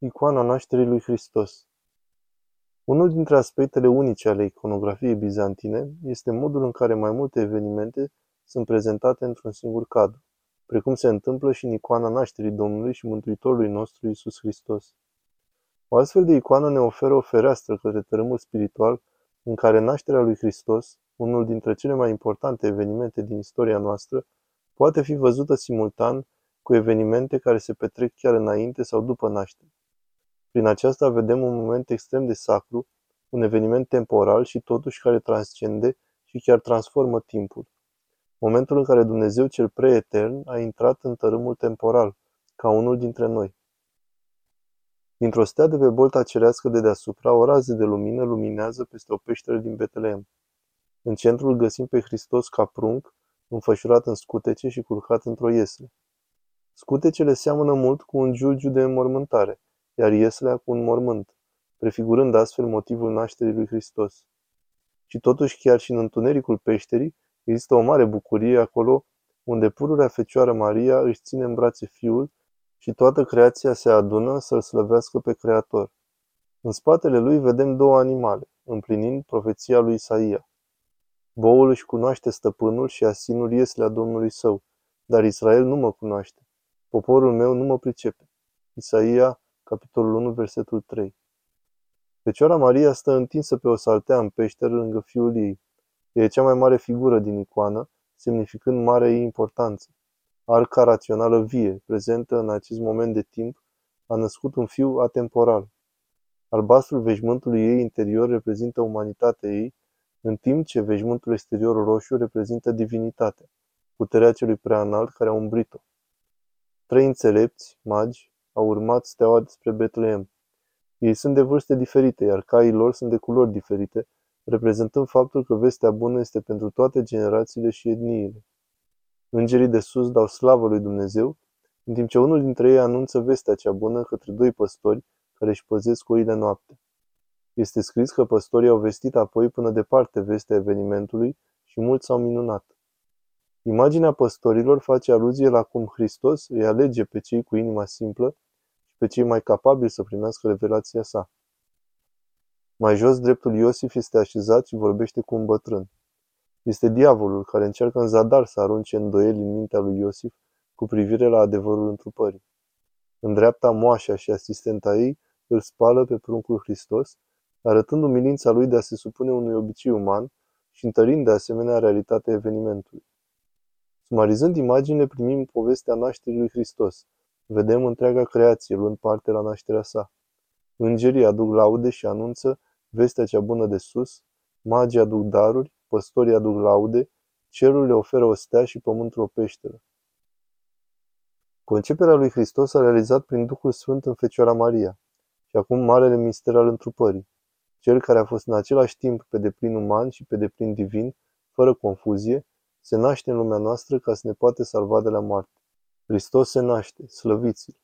Icoana nașterii lui Hristos Unul dintre aspectele unice ale iconografiei bizantine este modul în care mai multe evenimente sunt prezentate într-un singur cadru, precum se întâmplă și în icoana nașterii Domnului și Mântuitorului nostru Isus Hristos. O astfel de icoană ne oferă o fereastră către tărâmul spiritual în care nașterea lui Hristos, unul dintre cele mai importante evenimente din istoria noastră, poate fi văzută simultan cu evenimente care se petrec chiar înainte sau după naștere. Prin aceasta vedem un moment extrem de sacru, un eveniment temporal și totuși care transcende și chiar transformă timpul. Momentul în care Dumnezeu cel preetern a intrat în tărâmul temporal, ca unul dintre noi. Dintr-o stea de pe bolta cerească de deasupra, o rază de lumină luminează peste o peșteră din Betleem. În centrul găsim pe Hristos ca prunc, înfășurat în scutece și culcat într-o iesle. Scutecele seamănă mult cu un giulgiu de înmormântare, iar ieslea cu un mormânt, prefigurând astfel motivul nașterii lui Hristos. Și totuși, chiar și în întunericul peșterii, există o mare bucurie acolo unde pururea Fecioară Maria își ține în brațe Fiul și toată creația se adună să-L slăvească pe Creator. În spatele lui vedem două animale, împlinind profeția lui Isaia. Boul își cunoaște stăpânul și asinul ieslea Domnului său, dar Israel nu mă cunoaște. Poporul meu nu mă pricepe. Isaia capitolul 1, versetul 3. Fecioara Maria stă întinsă pe o saltea în peșteră lângă fiul ei. E cea mai mare figură din icoană, semnificând marea ei importanță. Arca rațională vie, prezentă în acest moment de timp, a născut un fiu atemporal. Albastrul veșmântului ei interior reprezintă umanitatea ei, în timp ce veșmântul exterior roșu reprezintă divinitatea, puterea celui preanalt care a umbrit-o. Trei înțelepți, magi, au urmat steaua spre Betleem. Ei sunt de vârste diferite, iar caii lor sunt de culori diferite, reprezentând faptul că vestea bună este pentru toate generațiile și etniile. Îngerii de sus dau slavă lui Dumnezeu, în timp ce unul dintre ei anunță vestea cea bună către doi păstori care își păzesc oile noapte. Este scris că păstorii au vestit apoi până departe vestea evenimentului și mulți s-au minunat. Imaginea păstorilor face aluzie la cum Hristos îi alege pe cei cu inima simplă și pe cei mai capabili să primească revelația sa. Mai jos, dreptul Iosif este așezat și vorbește cu un bătrân. Este diavolul care încearcă în zadar să arunce îndoieli în mintea lui Iosif cu privire la adevărul întrupării. În dreapta, moașa și asistenta ei îl spală pe pruncul Hristos, arătând umilința lui de a se supune unui obicei uman și întărind de asemenea realitatea evenimentului. Sumarizând imaginile, primim povestea nașterii lui Hristos. Vedem întreaga creație luând parte la nașterea sa. Îngerii aduc laude și anunță vestea cea bună de sus, magii aduc daruri, păstorii aduc laude, cerul le oferă o stea și pământul o peșteră. Conceperea lui Hristos a realizat prin Duhul Sfânt în Fecioara Maria și acum marele mister al întrupării, cel care a fost în același timp pe deplin uman și pe deplin divin, fără confuzie, se naște în lumea noastră ca să ne poate salva de la moarte. Hristos se naște, slăviți-l!